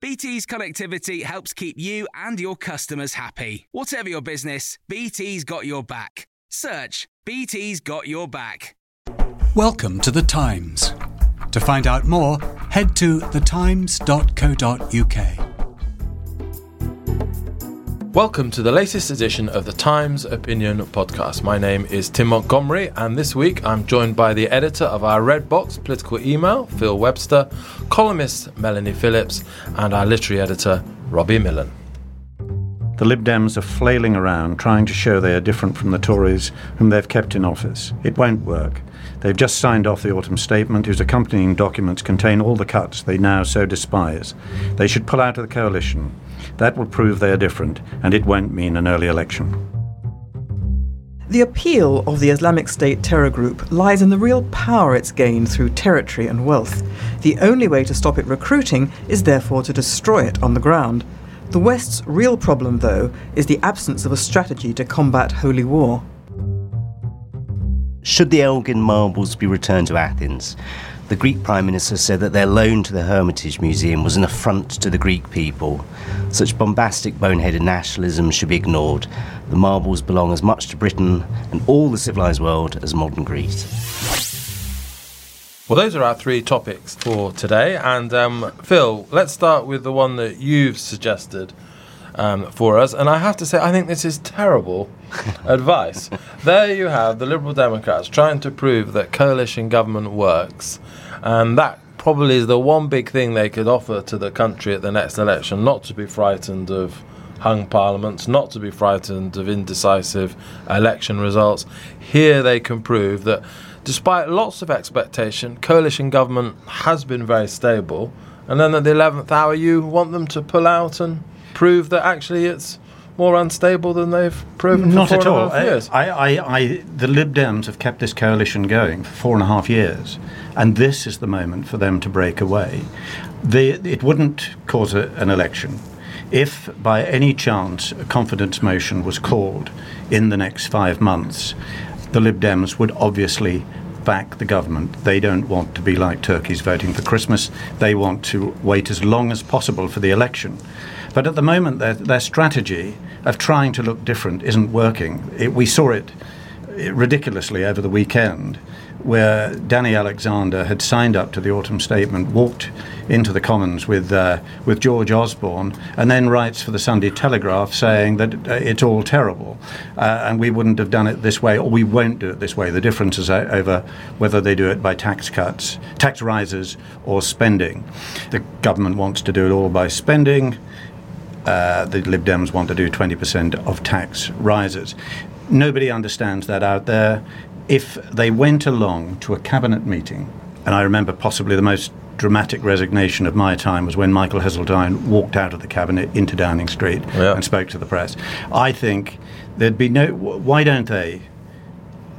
BT's connectivity helps keep you and your customers happy. Whatever your business, BT's got your back. Search BT's got your back. Welcome to The Times. To find out more, head to thetimes.co.uk. Welcome to the latest edition of the Times Opinion Podcast. My name is Tim Montgomerie, and this week I'm joined by the editor of our Red Box political email, Phil Webster, columnist Melanie Phillips, and our literary editor, Robbie Millen. The Lib Dems are flailing around trying to show they are different from the Tories whom they've kept in office. It won't work. They've just signed off the autumn statement, whose accompanying documents contain all the cuts they now so despise. They should pull out of the coalition. That will prove they are different, and it won't mean an early election. The appeal of the Islamic State terror group lies in the real power it's gained through territory and wealth. The only way to stop it recruiting is therefore to destroy it on the ground. The West's real problem, though, is the absence of a strategy to combat holy war. Should the Elgin marbles be returned to Athens? The Greek Prime Minister said that their loan to the Hermitage Museum was an affront to the Greek people. Such bombastic, boneheaded nationalism should be ignored. The marbles belong as much to Britain and all the civilised world as modern Greece. Well, those are our three topics for today. And um, Phil, let's start with the one that you've suggested um, for us. And I have to say, I think this is terrible advice. There you have the Liberal Democrats trying to prove that coalition government works. And that probably is the one big thing they could offer to the country at the next election not to be frightened of hung parliaments, not to be frightened of indecisive election results. Here they can prove that despite lots of expectation, coalition government has been very stable. And then at the 11th hour, you want them to pull out and prove that actually it's more unstable than they've proven Not for at four and a all. half years. I, I, I, the Lib Dems have kept this coalition going for four and a half years, and this is the moment for them to break away. They, it wouldn't cause a, an election if, by any chance, a confidence motion was called in the next five months. The Lib Dems would obviously back the government. They don't want to be like turkeys voting for Christmas. They want to wait as long as possible for the election. But at the moment, their, their strategy of trying to look different isn't working. It, we saw it ridiculously over the weekend, where Danny Alexander had signed up to the autumn statement, walked into the Commons with uh, with George Osborne, and then writes for the Sunday Telegraph saying that uh, it's all terrible, uh, and we wouldn't have done it this way, or we won't do it this way. The difference is over whether they do it by tax cuts, tax rises, or spending. The government wants to do it all by spending. Uh, the Lib Dems want to do 20% of tax rises. Nobody understands that out there. If they went along to a cabinet meeting, and I remember possibly the most dramatic resignation of my time was when Michael Heseltine walked out of the cabinet into Downing Street Yeah. and spoke to the press. I think there'd be no. Why don't they?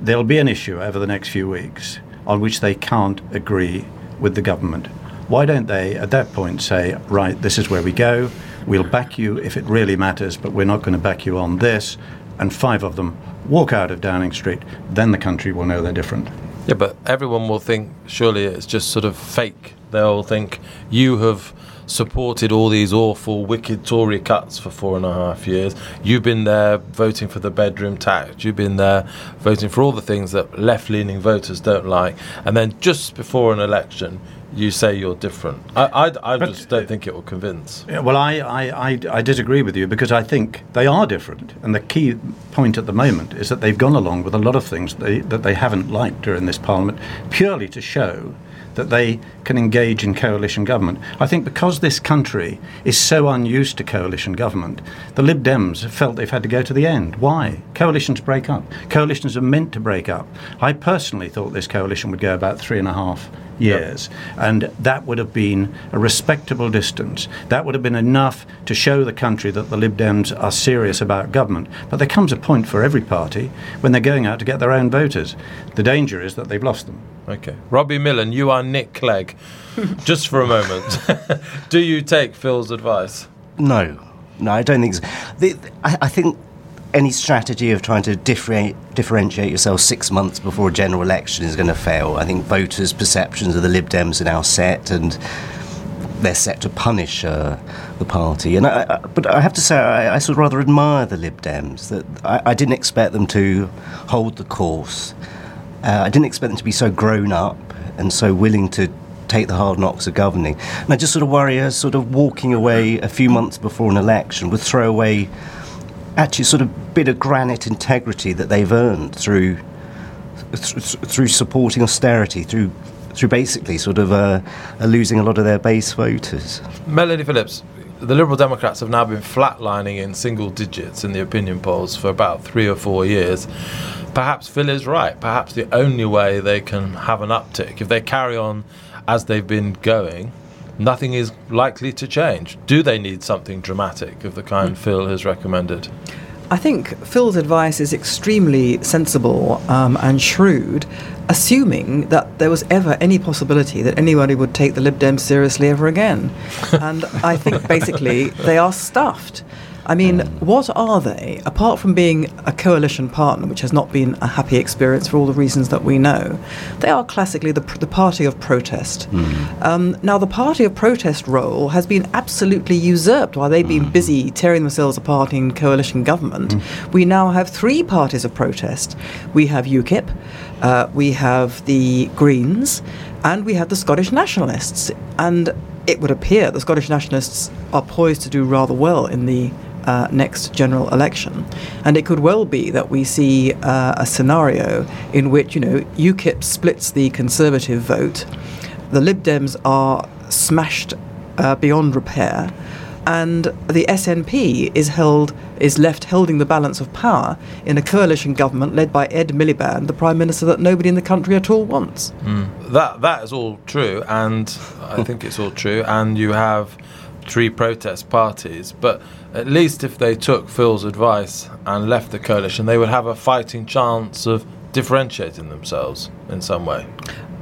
There'll be an issue over the next few weeks on which they can't agree with the government. Why don't they, at that point, say, right, this is where we go, we'll back you if it really matters, but we're not going to back you on this, and five of them walk out of Downing Street, then the country will know they're different. Yeah, but everyone will think surely it's just sort of fake. They'll think you have supported all these awful, wicked Tory cuts for four and a half years. You've been there voting for the bedroom tax. You've been there voting for all the things that left leaning voters don't like. And then just before an election, you say you're different. I, I, I just don't uh, think it will convince. Yeah, well, I, I, I, I disagree with you because I think they are different. And the key point at the moment is that they've gone along with a lot of things they, that they haven't liked during this parliament purely to show that they can engage in coalition government. I think because this country is so unused to coalition government, the Lib Dems have felt they've had to go to the end. Why? Coalitions break up. Coalitions are meant to break up. I personally thought this coalition would go about three and a half years. And that would have been a respectable distance. That would have been enough to show the country that the Lib Dems are serious about government. But there comes a point for every party when they're going out to get their own voters. The danger is that they've lost them. Okay. Robbie Millen, you are Nick Clegg. just for a moment. Do you take Phil's advice? No, no, I don't think so. The, I, I think any strategy of trying to differenti- differentiate yourself six months before a general election is going to fail. I think voters' perceptions of the Lib Dems are now set, and they're set to punish uh, the party. And I, I, but I have to say, I, I sort of rather admire the Lib Dems. That I, didn't expect them to hold the course. Uh, I didn't expect them to be so grown up and so willing to take the hard knocks of governing. And I just sort of worry her sort of walking away a few months before an election would throw away actually sort of bit of granite integrity that they've earned through th- through supporting austerity, through through basically sort of uh, losing a lot of their base voters. Melanie Phillips, the Liberal Democrats have now been flatlining in single digits in the opinion polls for about three or four years. Perhaps Phil is right. Perhaps the only way they can have an uptick, if they carry on as they've been going, nothing is likely to change. Do they need something dramatic of the kind Phil has recommended? I think Phil's advice is extremely sensible um, and shrewd, assuming that there was ever any possibility that anybody would take the Lib Dems seriously ever again. and I think basically they are stuffed. I mean, what are they, apart from being a coalition partner, which has not been a happy experience for all the reasons that we know? They are classically the, the party of protest. Um, now, the party of protest role has been absolutely usurped while they've been busy tearing themselves apart in coalition government. We now have three parties of protest. We have UKIP, uh, we have the Greens, and we have the Scottish Nationalists. And it would appear the Scottish Nationalists are poised to do rather well in the uh, next general election. And it could well be that we see uh, a scenario in which, you know, UKIP splits the Conservative vote, the Lib Dems are smashed uh, beyond repair, and the SNP is held is left holding the balance of power in a coalition government led by Ed Miliband, the prime minister that nobody in the country at all wants. That that is all true, and I think it's all true. And you have three protest parties, but at least if they took Phil's advice and left the coalition, they would have a fighting chance of differentiating themselves in some way.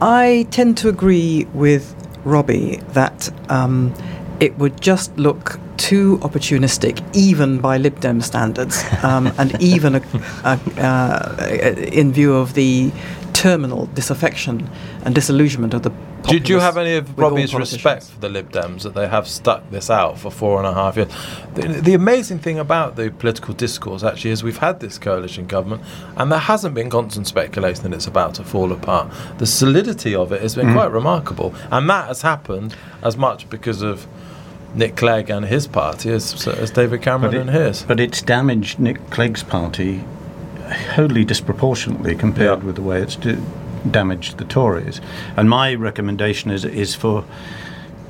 I tend to agree with Robbie that um, it would just look too opportunistic, even by Lib Dem standards, um, and even a, a, uh, in view of the terminal disaffection and disillusionment of the. Do, do you have any of Robbie's respect for the Lib Dems that they have stuck this out for four and a half years? The, the amazing thing about the political discourse actually is we've had this coalition government and there hasn't been constant speculation that it's about to fall apart. The solidity of it has been mm. quite remarkable, and that has happened as much because of Nick Clegg and his party as, as David Cameron it- and his. But it's damaged Nick Clegg's party wholly disproportionately compared Yeah. with the way it's d- damaged the Tories. And my recommendation is is for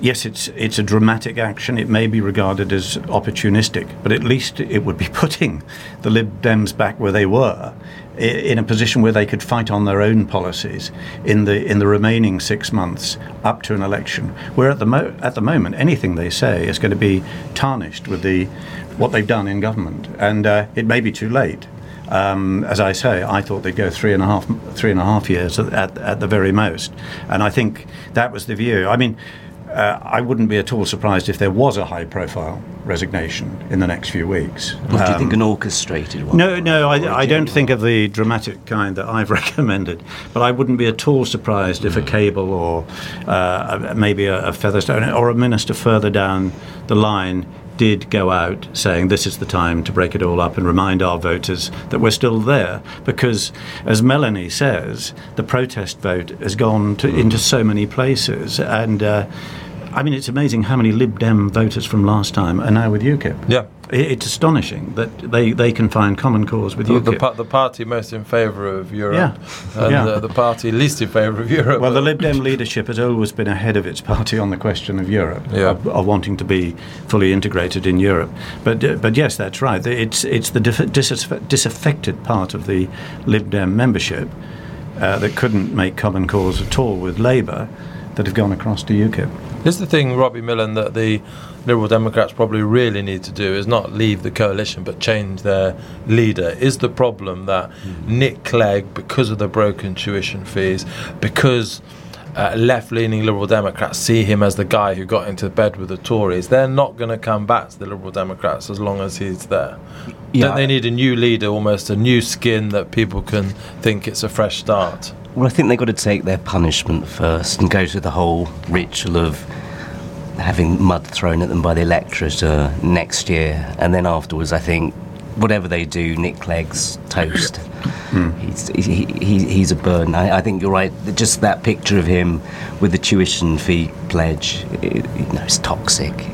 yes, it's it's a dramatic action. It may be regarded as opportunistic, but at least it would be putting the Lib Dems back where they were, in a position where they could fight on their own policies in the in the remaining six months up to an election. Where at the mo- at the moment, anything they say is going to be tarnished with the what they've done in government, and uh, it may be too late. Um, as I say, I thought they'd go three and a half, three and a half years at, at, at the very most, and I think that was the view. I mean, uh, I wouldn't be at all surprised if there was a high profile resignation in the next few weeks. Or do you think Um, an orchestrated one? no, no, I, I, I don't think of the dramatic kind that I've recommended, but I wouldn't be at all surprised if a Cable or uh, maybe a, a Featherstone or a minister further down the line did go out saying this is the time to break it all up and remind our voters that we're still there. Because, as Melanie says, the protest vote has gone to, into so many places. And uh, I mean, it's amazing how many Lib Dem voters from last time are now with UKIP. Yeah. It's astonishing that they, they can find common cause with The, UKIP. the, pa- the party most in favour of Europe, Yeah. and Yeah. The, the party least in favour of Europe. well, the Lib Dem leadership has always been ahead of its party on the question of Europe, Yeah. of, of wanting to be fully integrated in Europe. But uh, but yes, that's right. It's it's the dif- disaff- disaffected part of the Lib Dem membership uh, that couldn't make common cause at all with Labour that have gone across to UKIP. This is the thing, Robbie Millen, that the Liberal Democrats probably really need to do is not leave the coalition but change their leader. Is the problem that Nick Clegg, because of the broken tuition fees, because uh, left leaning Liberal Democrats see him as the guy who got into bed with the Tories, they're not going to come back to the Liberal Democrats as long as he's there. Yeah, Don't they need a new leader, almost a new skin that people can think it's a fresh start? Well, I think they've got to take their punishment first and go through the whole ritual of having mud thrown at them by the electorate uh, next year. And then afterwards, I think whatever they do, Nick Clegg's toast. He's, he, he, he's a burden. I, I think you're right. Just that picture of him with the tuition fee pledge, it, you know, it's toxic.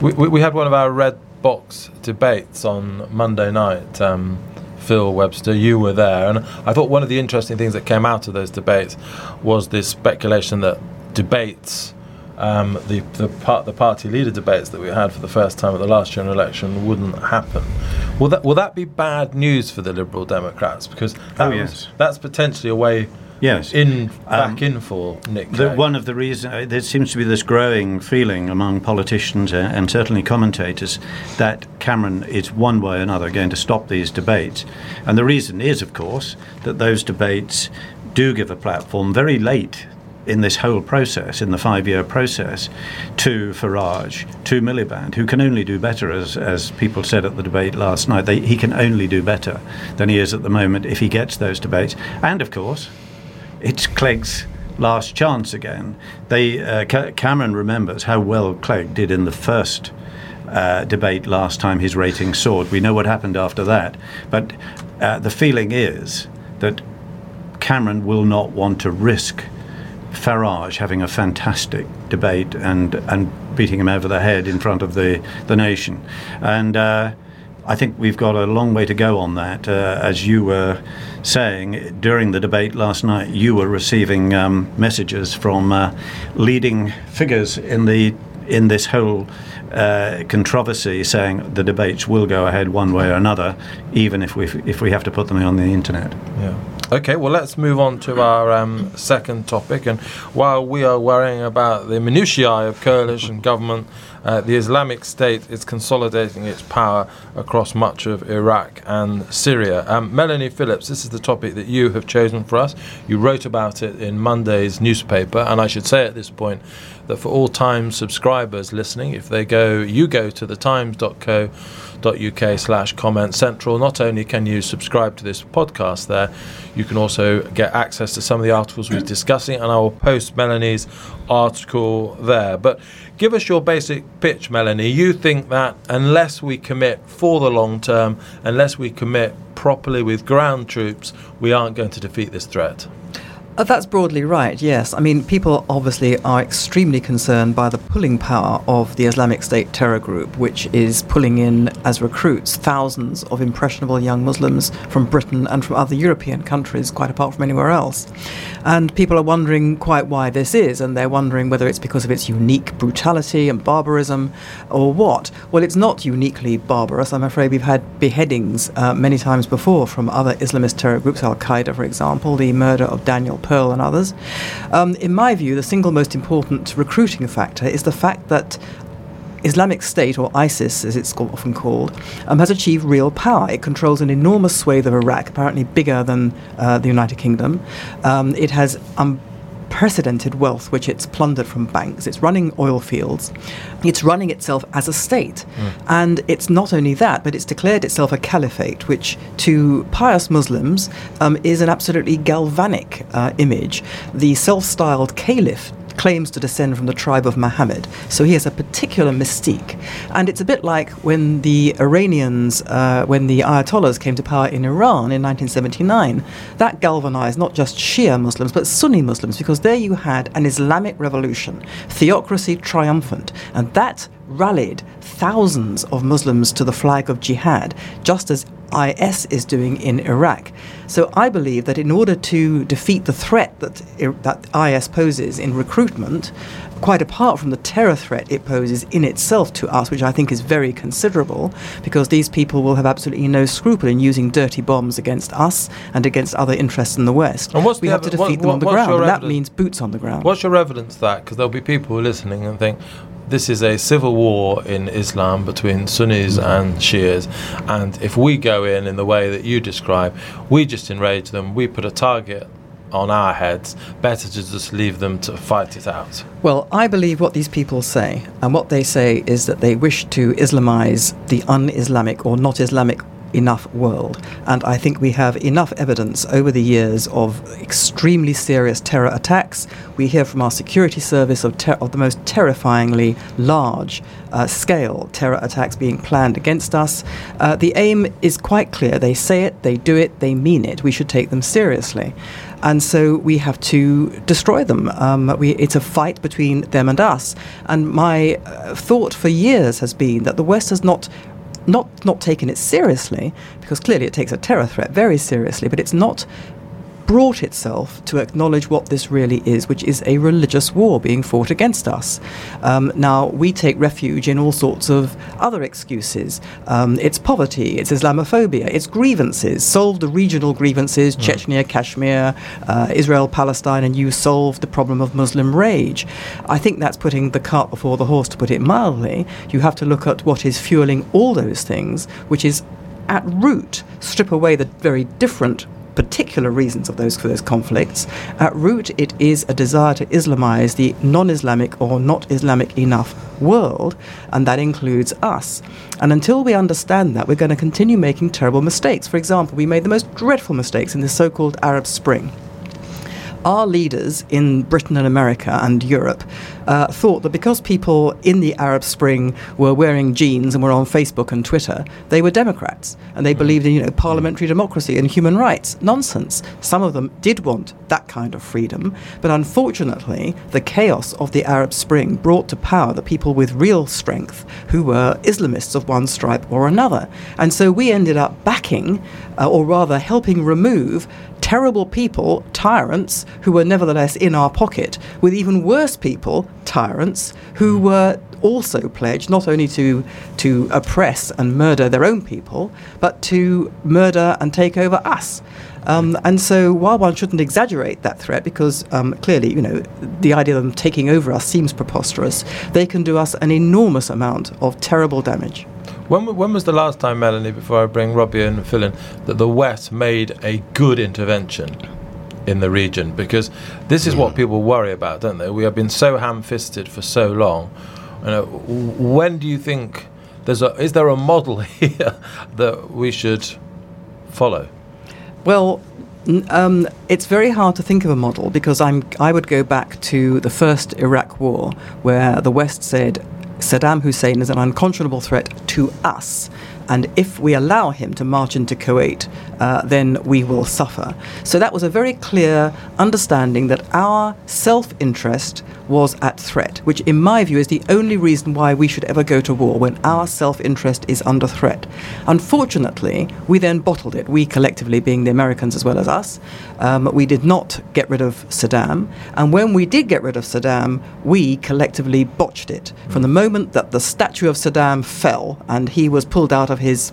We, we, we had one of our red box debates on Monday night. Um, Phil Webster, you were there, and I thought one of the interesting things that came out of those debates was this speculation that debates, um, the the, part, the party leader debates that we had for the first time at the last general election, wouldn't happen. Will that will that be bad news for the Liberal Democrats? Because that Oh, was- that's potentially a way Yes. in back Um, in for Nick. The, one of the reasons there seems to be this growing feeling among politicians uh, and certainly commentators that Cameron is one way or another going to stop these debates, and the reason is, of course, that those debates do give a platform very late in this whole process, in the five-year process, to Farage, to Miliband, who can only do better, as as people said at the debate last night. They, he can only do better than he is at the moment if he gets those debates, and of course it's Clegg's last chance again. They uh, Ca- Cameron remembers how well Clegg did in the first uh, debate last time his rating soared. We know what happened after that, but uh, the feeling is that Cameron will not want to risk Farage having a fantastic debate and and beating him over the head in front of the the nation, and. I think we've got a long way to go on that. Uh, as you were saying during the debate last night, you were receiving um, messages from uh, leading figures in the in this whole uh, controversy, saying the debates will go ahead one way or another, even if we if we have to put them on the internet. Yeah. Okay, well, let's move on to our um, second topic. And while we are worrying about the minutiae of coalition government, uh, the Islamic State is consolidating its power across much of Iraq and Syria. Um, Melanie Phillips, this is the topic that you have chosen for us. You wrote about it in Monday's newspaper, and I should say at this point that for all Times subscribers listening, if they go, you go to the times.co.uk slash comment central, not only can you subscribe to this podcast there, you can also get access to some of the articles we're discussing, and I will post Melanie's article there. But give us your basic pitch, Melanie. You think that unless we commit for the long term, unless we commit properly with ground troops, we aren't going to defeat this threat. Uh, that's broadly right, yes. I mean, people obviously are extremely concerned by the pulling power of the Islamic State terror group, which is pulling in as recruits thousands of impressionable young Muslims from Britain and from other European countries, quite apart from anywhere else. And people are wondering quite why this is, and they're wondering whether it's because of its unique brutality and barbarism or what. Well, it's not uniquely barbarous. I'm afraid we've had beheadings uh, many times before from other Islamist terror groups, Al Qaeda, for example, the murder of Daniel Pearl and others. Um, in my view, the single most important recruiting factor is the fact that Islamic State, or ISIS as it's often called, um, has achieved real power. It controls an enormous swathe of Iraq, apparently bigger than uh, the United Kingdom. Um, it has um, unprecedented wealth which it's plundered from banks. It's running oil fields. It's running itself as a state. And it's not only that, but it's declared itself a caliphate, which to pious Muslims um, is an absolutely galvanic uh, image. The self styled caliph claims to descend from the tribe of Muhammad. So he has a particular mystique. And it's a bit like when the Iranians, uh, when the Ayatollahs came to power in Iran in 1979, that galvanized not just Shia Muslims, but Sunni Muslims, because there you had an Islamic revolution, theocracy triumphant. And that rallied thousands of Muslims to the flag of jihad, just as IS is doing in Iraq. So I believe that in order to defeat the threat that, that IS poses in recruitment, quite apart from the terror threat it poses in itself to us, which I think is very considerable, because these people will have absolutely no scruple in using dirty bombs against us and against other interests in the West. And what's we have to defeat what- them on the ground, and that means boots on the ground. What's your evidence of that? Because there'll be people listening and think this is a civil war in Islam between Sunnis and Shias, and if we go in in the way that you describe, we just enrage them. We put a target on our heads. Better to just leave them to fight it out. Well, I believe what these people say, and what they say is that they wish to Islamize the un Islamic or not Islamic enough world. And I think we have enough evidence over the years of extremely serious terror attacks. We hear from our security service of, ter- of the most terrifyingly large uh, scale terror attacks being planned against us. Uh, the aim is quite clear. They say it, they do it, they mean it. We should take them seriously and so we have to destroy them. Um, we, it's a fight between them and us. And my uh, thought for years has been that the West has not. Not, not taken it seriously, because clearly it takes a terror threat very seriously, but it's not brought itself to acknowledge what this really is, which is a religious war being fought against us. Um, now, we take refuge in all sorts of other excuses. Um, it's poverty, it's Islamophobia, it's grievances. Solve the regional grievances, Chechnya, Kashmir, uh, Israel, Palestine, and you solve the problem of Muslim rage. I think that's putting the cart before the horse, to put it mildly. You have to look at what is fueling all those things, which is at root strip away the very different particular reasons of those for those conflicts. At root, it is a desire to Islamize the non-Islamic or not Islamic enough world, and that includes us. And until we understand that, we're going to continue making terrible mistakes. For example, we made the most dreadful mistakes in the so-called Arab Spring our leaders in Britain and America and Europe uh, thought that because people in the Arab Spring were wearing jeans and were on Facebook and Twitter, they were Democrats. And they believed in you know parliamentary democracy and human rights. Nonsense. Some of them did want that kind of freedom, but unfortunately, the chaos of the Arab Spring brought to power the people with real strength who were Islamists of one stripe or another, and so we ended up backing, uh, or rather helping remove terrible people, tyrants, who were nevertheless in our pocket, with even worse people, tyrants, who were also pledged not only to, to oppress and murder their own people, but to murder and take over us. Um, and so, while one shouldn't exaggerate that threat, because um, clearly, you know, the idea of them taking over us seems preposterous, they can do us an enormous amount of terrible damage. When, when was the last time, Melanie, before I bring Robbie and Phil in, that the West made a good intervention in the region? Because this is what people worry about, don't they? We have been so ham-fisted for so long. You know, when do you think there's a is there a model here that we should follow? Well, um, it's very hard to think of a model because I'm, I would go back to the first Iraq war where the West said Saddam Hussein is an unconscionable threat to us. And if we allow him to march into Kuwait, uh, then we will suffer. So that was a very clear understanding that our self interest was at threat, which, in my view, is the only reason why we should ever go to war when our self interest is under threat. Unfortunately, we then bottled it, we collectively, being the Americans as well as us. Um, we did not get rid of Saddam. And when we did get rid of Saddam, we collectively botched it. From the moment that the statue of Saddam fell and he was pulled out of his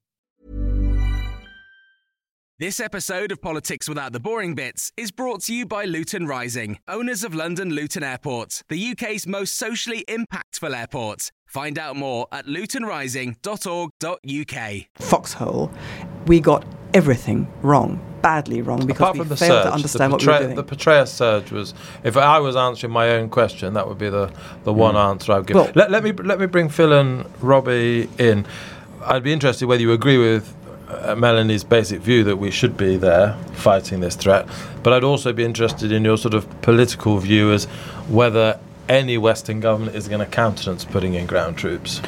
This episode of Politics Without the Boring Bits is brought to you by Luton Rising, owners of London Luton Airport, the UK's most socially impactful airport. Find out more at lutonrising.org.uk. Foxhole, we got everything wrong, badly wrong, because Apart we from the failed surge, to understand the, what we were doing. the Petraeus surge was. If I was answering my own question, that would be the, the one mm. answer I'd give. Well- let, let me let me bring Phil and Robbie in. I'd be interested whether you agree with uh, Melanie's basic view that we should be there fighting this threat, but I'd also be interested in your sort of political view as whether any Western government is going to countenance putting in ground troops.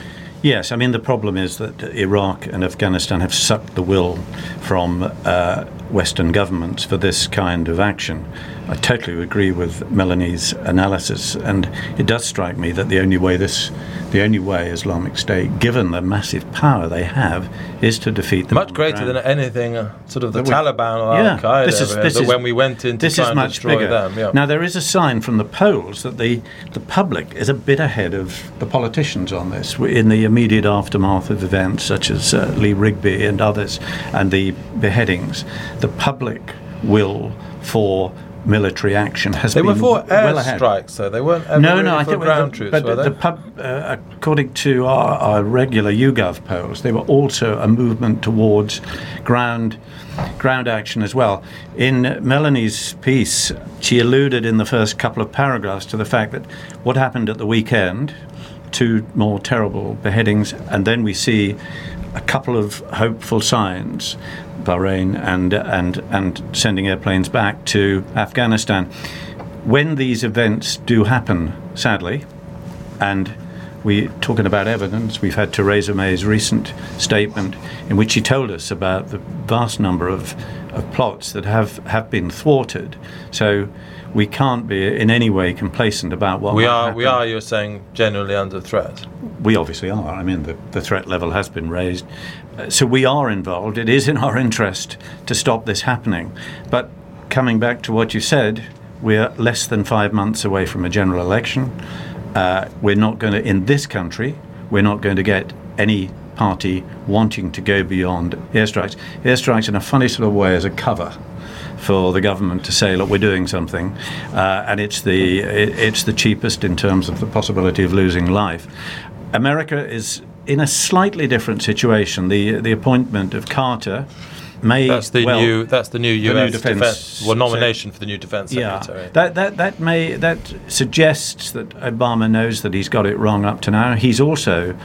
Yes, I mean, the problem is that Iraq and Afghanistan have sucked the will from uh, Western governments for this kind of action. I totally agree with Melanie's analysis, and it does strike me that the only way this, the only way Islamic State, given the massive power they have, is to defeat them. Much greater than anything, uh, sort of the we- Taliban or Yeah, Al Qaeda. this is- this is- when we went in this is much bigger. them. Yeah. Now there is a sign from the polls that the the public is a bit ahead of the politicians on this. In the immediate aftermath of events such as uh, Lee Rigby and others, and the beheadings, the public will for military action has They been were for well ahead. airstrikes, so they weren't ever No, really no, I think ground the, troops, but were the, they? the pub, uh, according to our, our regular YouGov polls, they were also a movement towards ground ground action as well. In Melanie's piece, she alluded in the first couple of paragraphs to the fact that what happened at the weekend, two more terrible beheadings, and then we see a couple of hopeful signs, Bahrain and and and sending airplanes back to Afghanistan. When these events do happen, sadly, and we talking about evidence. We've had Theresa May's recent statement in which she told us about the vast number of, of plots that have, have been thwarted. So we can't be in any way complacent about what we are, we are. You're saying generally under threat. We obviously are. I mean, the, the threat level has been raised. Uh, so we are involved. It is in our interest to stop this happening. But coming back to what you said, we're less than five months away from a general election. Uh, we're not going to, in this country, we're not going to get any party wanting to go beyond airstrikes. Airstrikes, in a funny sort of way, as a cover for the government to say, look, we're doing something, uh, and it's the it, it's the cheapest in terms of the possibility of losing life. America is in a slightly different situation. The the appointment of Carter may That's the well, new. That's the new the new defense defense, well, nomination for the new defense secretary. yeah, that, that, that may that suggests that Obama knows that he's got it wrong up to now. He's also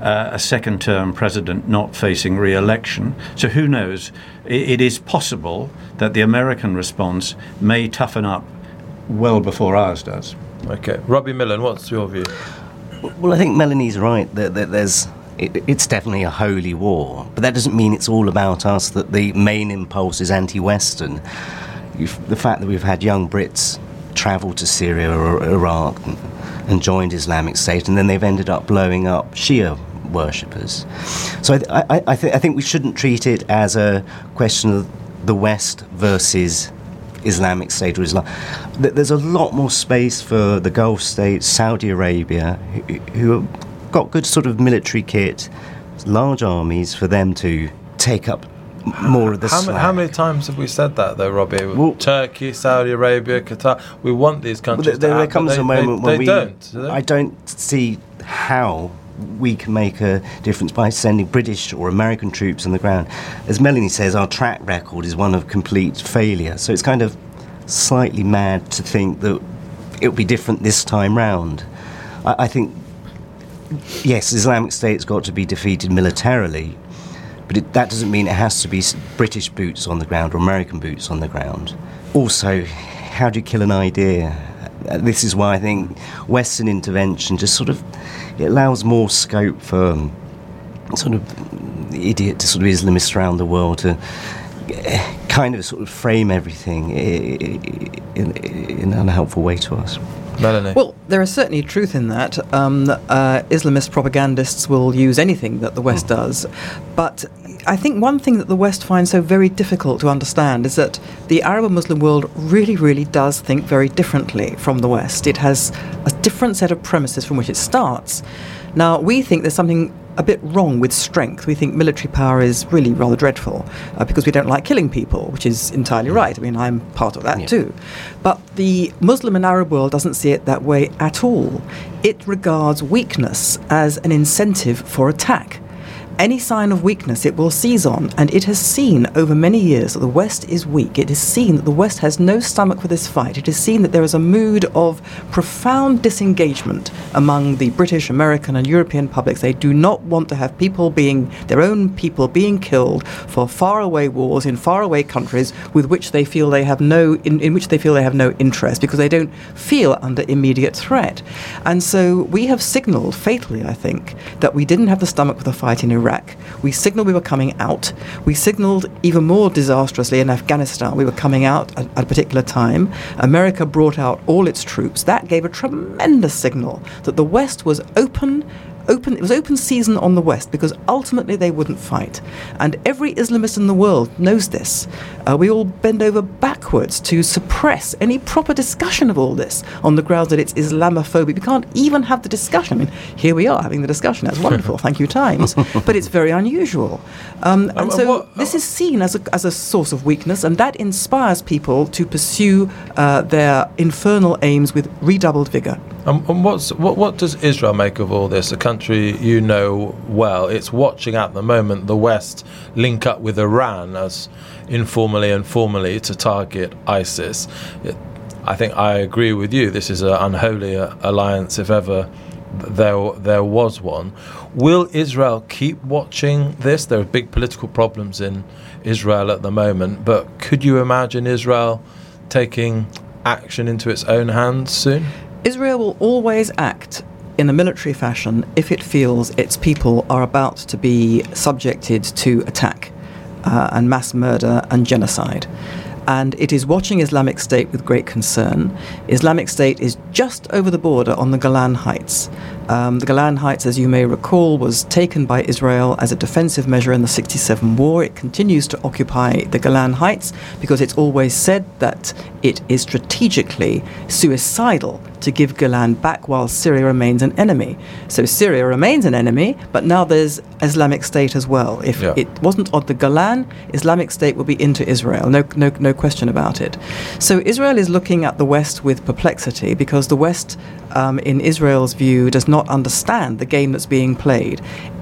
uh, a second-term president, not facing re-election. So who knows? It, it is possible that the American response may toughen up well before ours does. Okay, Robbie Millen, what's your view? Well, I think Melanie's right that, that there's. It, it's definitely a holy war, but that doesn't mean it's all about us. That the main impulse is anti-Western. You've, the fact that we've had young Brits travel to Syria or Iraq and, joined Islamic State, and then they've ended up blowing up Shia worshippers. So I, I, I, th- I think we shouldn't treat it as a question of the West versus Islamic State or Islam. Th- There's a lot more space for the Gulf states, Saudi Arabia, who, who have got good sort of military kit, large armies for them to take up more of the How, ma- how many times have we said that, though, Robbie? Well- Turkey, Saudi Arabia, Qatar. We want these Well, countries there, to there comes they, a moment they, when they we. don't. Do they? I don't see how we can make a difference by sending British or American troops on the ground. As Melanie says, our track record is one of complete failure. So it's kind of slightly mad to think that it'll be different this time round. I, I think, yes, Islamic State's got to be defeated militarily, but it, that doesn't mean it has to be British boots on the ground or American boots on the ground. Also, how do you kill an idea? Uh, This is why I think Western intervention just sort of it allows more scope for um, sort of idiot to sort of Islamists around the world to eh, kind of sort of frame everything in, in an unhelpful way to us. Melanie. Well, there is certainly truth in that. Um, uh, Islamist propagandists will use anything that the West does. But I think one thing that the West finds so very difficult to understand is that the Arab and Muslim world really, really does think very differently from the West. It has a different set of premises from which it starts. Now, we think there's something a bit wrong with strength. We think military power is really rather dreadful uh, because we don't like killing people, which is entirely right. I mean, I'm part of that Yeah. too. But the Muslim and Arab world doesn't see it that way at all. It regards weakness as an incentive for attack. Any sign of weakness it will seize on, and it has seen over many years that the West is weak. It has seen that the West has no stomach for this fight. It has seen that there is a mood of profound disengagement among the British, American, and European publics. They do not want to have people being, their own people being killed for faraway wars in faraway countries with which they feel they have no, in, in which they feel they have no interest because they don't feel under immediate threat. And so we have signalled fatally, I think, that we didn't have the stomach for the fight in Iraq. We signalled we were coming out. We signalled even more disastrously in Afghanistan we were coming out at, at a particular time. America brought out all its troops. That gave a tremendous signal that the West was open open it was open season on the west because ultimately they wouldn't fight. And every islamist in the world knows this. Uh, we all bend over backwards to suppress any proper discussion of all this on the grounds that it's islamophobic. We can't even have the discussion. I mean here we are having the discussion. That's wonderful. Thank you times. But it's very unusual. Um, and Um, so what- this is seen as a, as a source of weakness and that inspires people to pursue uh, their infernal aims with redoubled vigor. Um, and what's what? What does Israel make of all this? A country you know well. It's watching at the moment the West link up with Iran as informally and formally to target ISIS. It, I think I agree with you. This is an unholy uh, alliance, if ever there there was one. Will Israel keep watching this? There are big political problems in Israel at the moment, but could you imagine Israel taking action into its own hands soon? Israel will always act in a military fashion if it feels its people are about to be subjected to attack uh, and mass murder and genocide. And it is watching Islamic State with great concern. Islamic State is just over the border on the Golan Heights. Um, the Golan Heights, as you may recall, was taken by Israel as a defensive measure in the 67 war. It continues to occupy the Golan Heights because it's always said that it is strategically suicidal to give Golan back while Syria remains an enemy. So Syria remains an enemy, but now there's Islamic State as well. If Yeah. it wasn't on the Golan, Islamic State would be into Israel. No, no, no question about it. So Israel is looking at the West with perplexity because the West, um, in Israel's view, does not understand the game that's being played.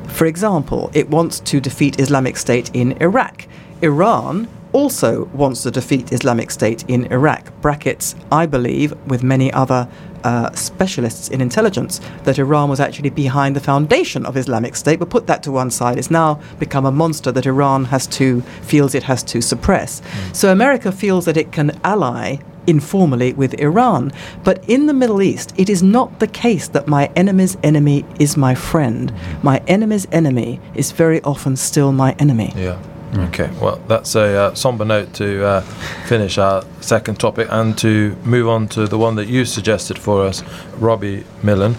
For example, it wants to defeat Islamic State in Iraq. Iran also wants to defeat Islamic State in Iraq. Brackets, I believe, with many other uh, specialists in intelligence, that Iran was actually behind the foundation of Islamic State. But put that to one side, it's now become a monster that Iran has to feels it has to suppress. So America feels that it can ally informally with Iran. But in the Middle East, it is not the case that my enemy's enemy is my friend. My enemy's enemy is very often still my enemy. Yeah. Okay. Well, that's a uh, somber note to uh, finish our second topic and to move on to the one that you suggested for us, Robbie Millen.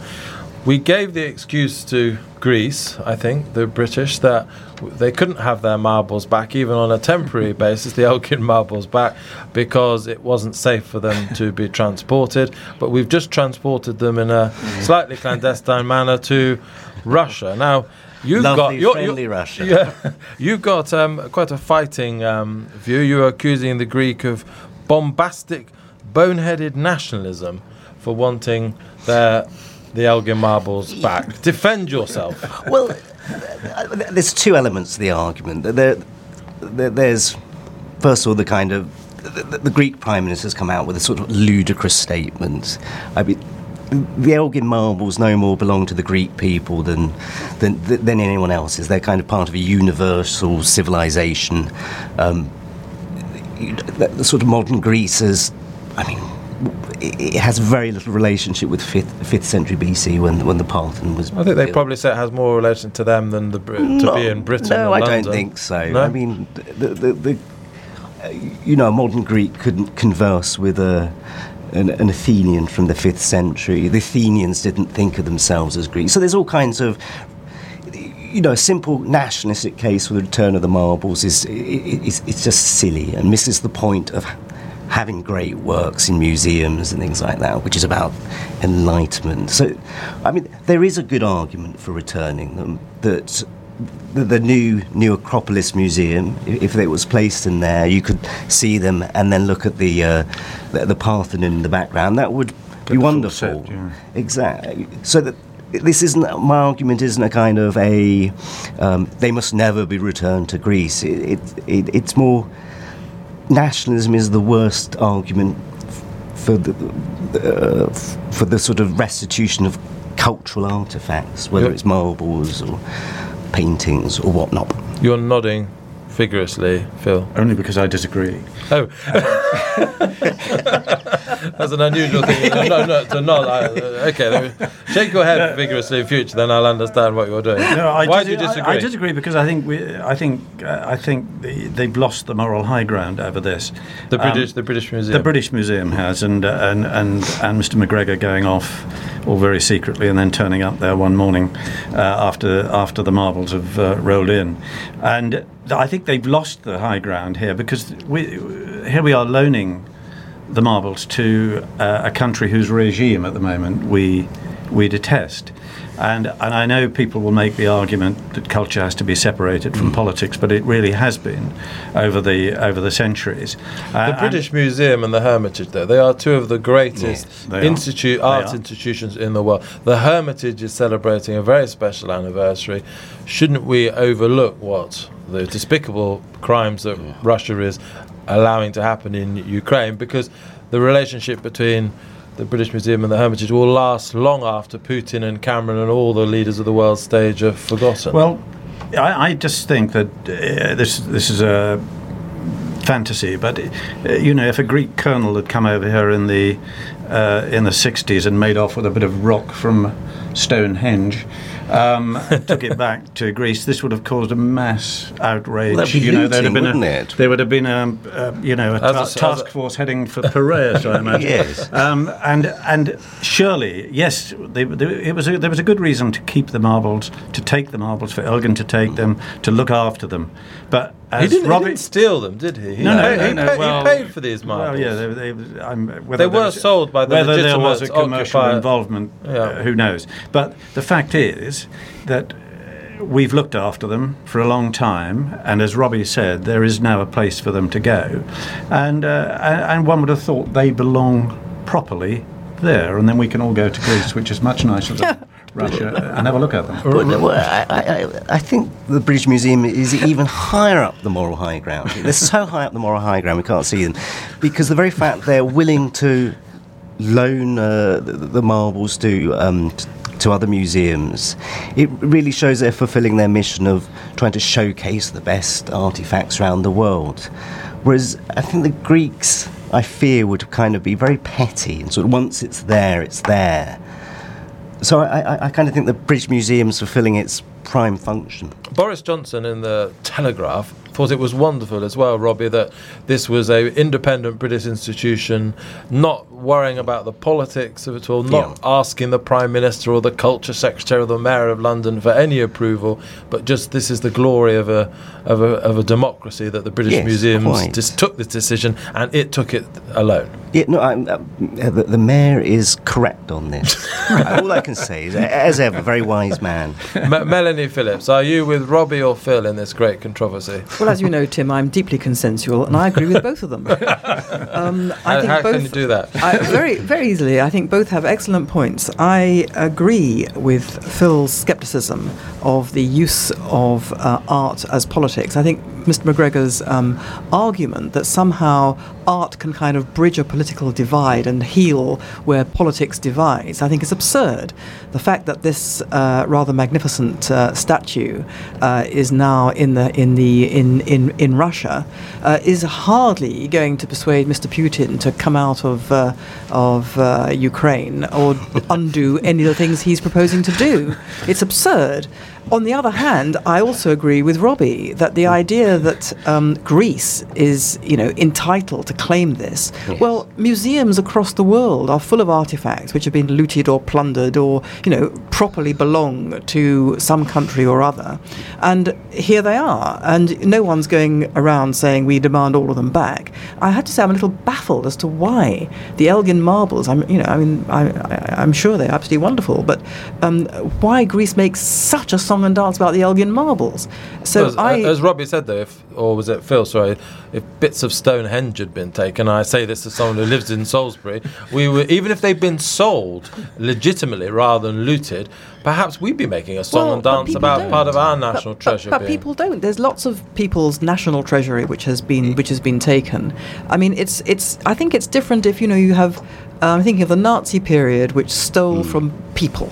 We gave the excuse to Greece, I think, the British, that they couldn't have their marbles back, even on a temporary basis, the Elgin marbles back, because it wasn't safe for them to be transported. But we've just transported them in a slightly clandestine manner to Russia. Now, you've got Lovely, you're- friendly you're- Russia. Yeah, you've got um, quite a fighting um, view. You're accusing the Greek of bombastic, boneheaded nationalism for wanting their the Elgin marbles back. Defend yourself. Well, there's two elements to the argument. There, there, there's, first of all, the kind of the, the Greek prime minister has come out with a sort of ludicrous statement. I mean, the Elgin marbles no more belong to the Greek people than, than than anyone else's. They're kind of part of a universal civilization. Um, the, the sort of modern Greece is, I mean, it, has very little relationship with fifth, fifth century BC when when the Parthenon was. I think they probably say it has more relation to them than the to No, be in Britain. No, I London. don't think so. No? I mean, the, the, the, you know, a modern Greek couldn't converse with a, an, an Athenian from the fifth century. The Athenians didn't think of themselves as Greeks. So there's all kinds of. You know, a simple nationalistic case for the return of the marbles is, is it's just silly and misses the point of having great works in museums and things like that, which is about enlightenment. So, I mean, there is a good argument for returning them. That the, the new new Acropolis Museum, if it was placed in there, you could see them and then look at the uh, the, the Parthenon in the background. That would Get be wonderful. set, yeah. Exactly. So that this isn't my argument. Isn't a kind of a um, they must never be returned to Greece. It, it, it, it's more nationalism is the worst argument for the uh, for the sort of restitution of cultural artifacts, whether it's marbles or paintings or whatnot. You're nodding vigorously, Phil. Only because I disagree. Oh, that's an unusual thing. No, no, to nod. I, uh, okay, let me shake your head vigorously in future, then I'll understand what you're doing. No, I Why dis- do you disagree? I, I disagree because I think we, I think uh, I think the, they've lost the moral high ground over this. the Um, British, the British Museum. The British Museum has, and uh, and and and Mr. MacGregor going off, all very secretly, and then turning up there one morning uh, after after the marbles have uh, rolled in, and I think they've lost the high ground here because we here we are loaning the marbles to uh, a country whose regime at the moment we we detest. And, and I know people will make the argument that culture has to be separated from politics, but it really has been over the over the centuries. Uh, The and- British Museum and the Hermitage, though, they are two of the greatest Yes, they are. institute art institutions in the world. The Hermitage is celebrating a very special anniversary. Shouldn't we overlook what the despicable crimes that Russia is allowing to happen in Ukraine? Because the relationship between the British Museum and the Hermitage will last long after Putin and Cameron and all the leaders of the world stage are forgotten. Well, I, I just think that uh, this this is a fantasy, but uh, you know, if a Greek colonel had come over here in the uh, in the '60s and made off with a bit of rock from Stonehenge. Um, took it back to Greece. This would have caused a mass outrage. Well, that'd be you know, there'd have been a, it? there would have been a, uh, you know, a ta- a- task force heading for Piraeus, I imagine. Yes. Um, and and surely, yes, they, they, it was a, there was a good reason to keep the marbles, to take the marbles, for Elgin to take them, to look after them. But as he didn't, he Robbie, didn't steal them, did he? He, No, no, paid, no, he, no, paid, well- he paid for these marbles. well, yeah, they, they, I'm, They were was- sold by the whether there was a commercial occupier- involvement. Yeah. uh, who knows? But the fact is that. uh, We've looked after them for a long time, and as Robbie said, there is now a place for them to go, and uh, and and one would have thought they belong properly there, and then we can all go to Greece, which is much nicer than Russia, and have a look at them. Well, no, well, I, I, I- I think the British Museum is even higher up the moral high ground. They're so high up the moral high ground we can't see them, because the very fact they're willing to loan uh, the, the marbles to um, t- to other museums, it really shows they're fulfilling their mission of trying to showcase the best artifacts around the world. Whereas I think the Greeks, I fear, would kind of be very petty and sort of once it's there, it's there. So I, I, I kind of think the British Museum's fulfilling its prime function. Boris Johnson in the Telegraph thought it was wonderful as well, Robbie, that this was a independent British institution, not worrying about the politics of it all, not Yeah. asking the Prime Minister or the Culture Secretary or the Mayor of London for any approval, but just this is the glory of a of a, of a democracy that the British Yes, Museums just took this decision and it took it alone. Yeah, no, I'm, uh, the, the mayor is correct on this. All I can say is, as ever, very wise man. Me- Melanie Phillips, are you with Robbie or Phil in this great controversy? Well, as you know, Tim, I'm deeply consensual, and I agree with both of them. Um, I How, think how both, can you do that? I, very, very easily. I think both have excellent points. I agree with Phil's scepticism of the use of uh, art as politics. I think Mr. MacGregor's um, argument that somehow art can kind of bridge a political divide and heal where politics divides, I think is absurd. The fact that this uh, rather magnificent uh, statue uh, is now in the in the in in in Russia uh, is hardly going to persuade Mr. Putin to come out of uh, of uh, Ukraine or undo any of the things he's proposing to do. It's absurd. On the other hand, I also agree with Robbie that the idea that um, Greece is, you know, entitled to claim this. Yes. Well, museums across the world are full of artifacts which have been looted or plundered or, you know, properly belong to some country or other, and here they are, and no one's going around saying we demand all of them back. I had to say I'm a little baffled as to why the Elgin marbles. I'm, you know, I mean, I, I, I'm sure they're absolutely wonderful, but um, why Greece makes such a song and dance about the Elgin marbles? So as, I, as Robbie said, though, if, or was it Phil? Sorry, if bits of Stonehenge had been taken, I say this as someone who lives in Salisbury, we were even if they'd been sold legitimately rather than looted, perhaps we'd be making a song Well, and dance about don't. part of our national but, treasure. But, being- people don't. There's lots of people's national treasury which has been which has been taken. I mean, it's it's. I think it's different if you know you have. Uh, I'm thinking of the Nazi period, which stole from people.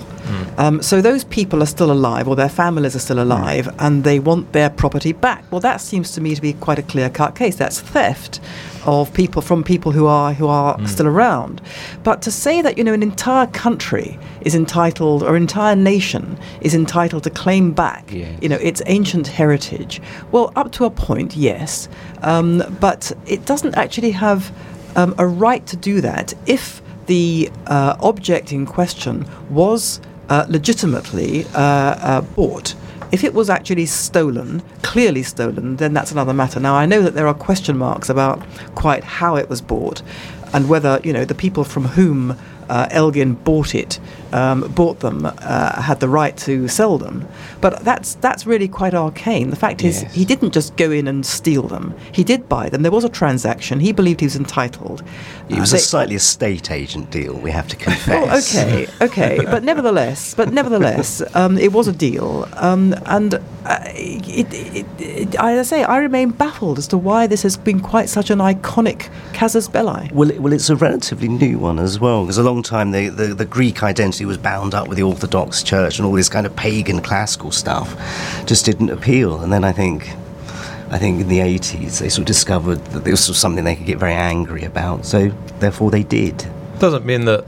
Um, so those people are still alive, or their families are still alive, and they want their property back. Well, that seems to me to be quite a clear-cut case. That's theft of people from people who are who are still around. But to say that you know an entire country is entitled, or entire nation is entitled to claim back, Yes. you know, its ancient heritage. Well, up to a point, yes, um, but it doesn't actually have um, a right to do that if the uh, object in question was uh, legitimately uh, uh, bought. If it was actually stolen, clearly stolen, then that's another matter. Now, I know that there are question marks about quite how it was bought and whether, you know, the people from whom uh, Elgin bought it, um, bought them, uh, had the right to sell them. But that's that's really quite arcane. The fact is, he didn't just go in and steal them. He did buy them. There was a transaction. He believed he was entitled. It was a slightly estate agent deal, we have to Oh, confess. okay, okay, but nevertheless, but nevertheless, um, it was a deal, um, and uh, it, it, it, I say I remain baffled as to why this has been quite such an iconic casus belli. Well, it, well, it's a relatively new one as well, because a long time the, the, the Greek identity was bound up with the Orthodox Church and all this kind of pagan classical stuff just didn't appeal. And then I think, I think in the 80s they sort of discovered that this was something they could get very angry about, so therefore they did. doesn't mean that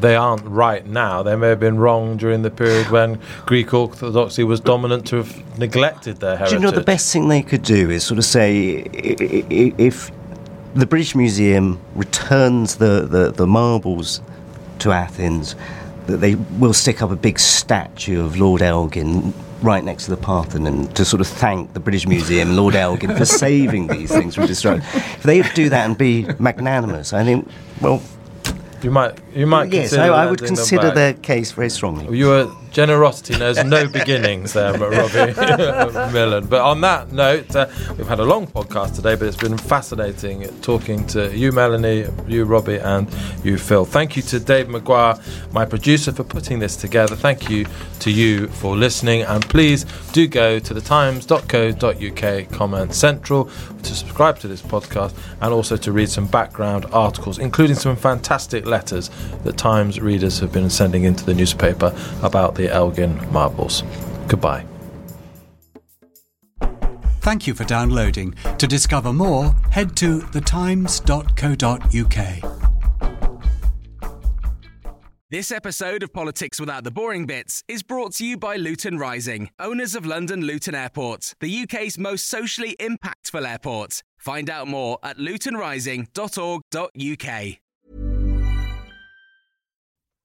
they aren't right now. They may have been wrong during the period when Greek Orthodoxy was dominant to have neglected their heritage. Do you know the best thing they could do is sort of say if the British Museum returns the, the, the marbles to Athens, that they will stick up a big statue of Lord Elgin right next to the Parthenon to sort of thank the British Museum Lord Elgin for saving these things from destruction. If they do that and be magnanimous, I think, well, You might, you might. yes, consider I, I would consider their case very strongly. Your generosity knows no beginnings there, Robbie Millen. But on that note, uh, we've had a long podcast today, but it's been fascinating talking to you, Melanie, you, Robbie, and you, Phil. Thank you to Dave McGuire, my producer, for putting this together. Thank you to you for listening. And please do go to thetimes.co.uk comment central to subscribe to this podcast and also to read some background articles, including some fantastic letters that Times readers have been sending into the newspaper about the Elgin marbles. Goodbye. Thank you for downloading. To discover more, head to thetimes.co.uk. This episode of Politics Without the Boring Bits is brought to you by Luton Rising, owners of London Luton Airport, the UK's most socially impactful airport. Find out more at lutonrising.org.uk.